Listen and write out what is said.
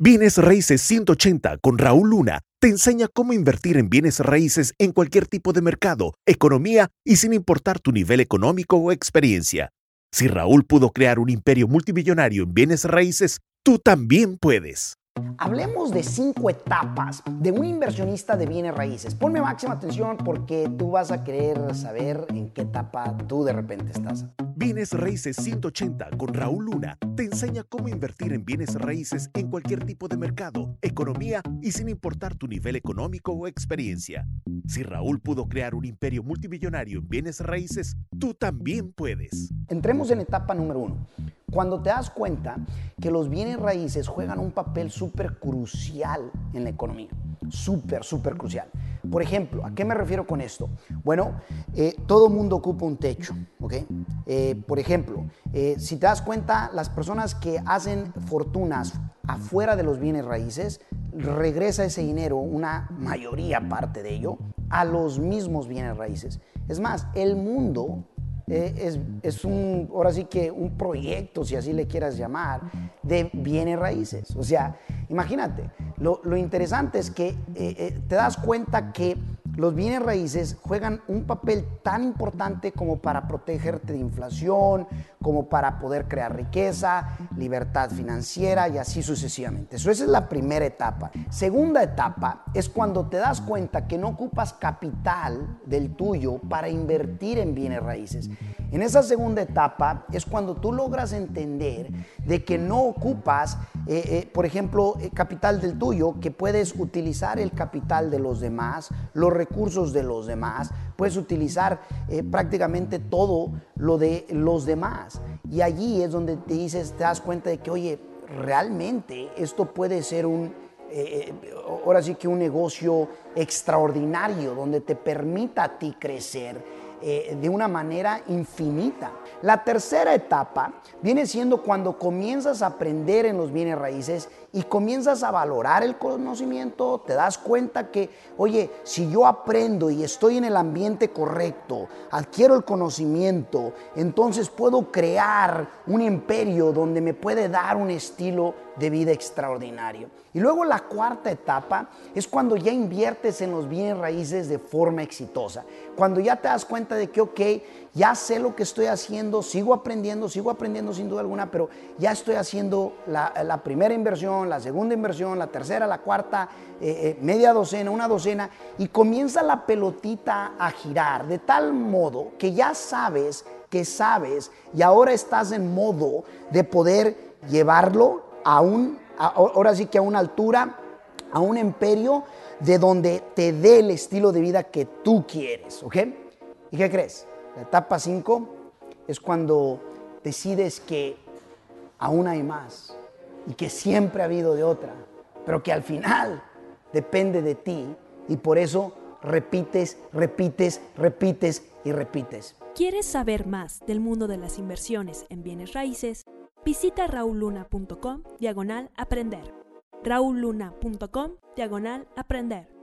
Bienes Raíces 180 con Raúl Luna te enseña cómo invertir en bienes raíces en cualquier tipo de mercado, economía y sin importar tu nivel económico o experiencia. Si Raúl pudo crear un imperio multimillonario en bienes raíces, tú también puedes. Hablemos de cinco etapas de un inversionista de bienes raíces. Ponme máxima atención porque tú vas a querer saber en qué etapa tú de repente estás. Bienes Raíces 180 con Raúl Luna te enseña cómo invertir en bienes raíces en cualquier tipo de mercado, economía y sin importar tu nivel económico o experiencia. Si Raúl pudo crear un imperio multimillonario en bienes raíces, tú también puedes. Entremos en etapa número uno. Cuando te das cuenta que los bienes raíces juegan un papel súper crucial en la economía, súper, súper crucial. Por ejemplo, ¿a qué me refiero con esto? Bueno, eh, todo mundo ocupa un techo, ¿ok? Eh, por ejemplo, eh, si te das cuenta, las personas que hacen fortunas afuera de los bienes raíces, regresa ese dinero, una mayoría parte de ello, a los mismos bienes raíces. Es más, el mundo es, es, un, ahora sí que un proyecto, si así le quieras llamar, de bienes raíces. O sea, imagínate, lo interesante es que te das cuenta que los bienes raíces juegan un papel tan importante como para protegerte de inflación, como para poder crear riqueza, libertad financiera y así sucesivamente. Eso esa es la primera etapa. Segunda etapa es cuando te das cuenta que no ocupas capital del tuyo para invertir en bienes raíces. En esa segunda etapa es cuando tú logras entender de que no ocupas, eh, eh, por ejemplo, eh, capital del tuyo, que puedes utilizar el capital de los demás, los recursos de los demás, puedes utilizar prácticamente todo lo de los demás. Y allí es donde te dices, te das cuenta de que, oye, realmente esto puede ser un, ahora sí que un negocio extraordinario, donde te permita a ti crecer eh, de una manera infinita. La tercera etapa viene siendo cuando comienzas a aprender en los bienes raíces y comienzas a valorar el conocimiento, te das cuenta que, oye, si yo aprendo y estoy en el ambiente correcto, adquiero el conocimiento, entonces puedo crear un imperio donde me puede dar un estilo de vida extraordinario. Y luego la cuarta etapa es cuando ya inviertes en los bienes raíces de forma exitosa. Cuando ya te das cuenta de que, ok, ya sé lo que estoy haciendo, sigo aprendiendo, sigo aprendiendo sin duda alguna, pero ya estoy haciendo la, primera inversión, la segunda inversión, la tercera, la cuarta, eh, eh, media docena, una docena, y comienza la pelotita a girar de tal modo que ya sabes que sabes y ahora estás en modo de poder llevarlo a un, ahora sí que a una altura, a un imperio de donde te dé el estilo de vida que tú quieres, ¿ok? ¿Y qué crees? La etapa 5 es cuando decides que aún hay más y que siempre ha habido de otra, pero que al final depende de ti y por eso repites, repites, repites y repites. ¿Quieres saber más del mundo de las inversiones en bienes raíces? Visita rauluna.com diagonal aprender. rauluna.com diagonal aprender.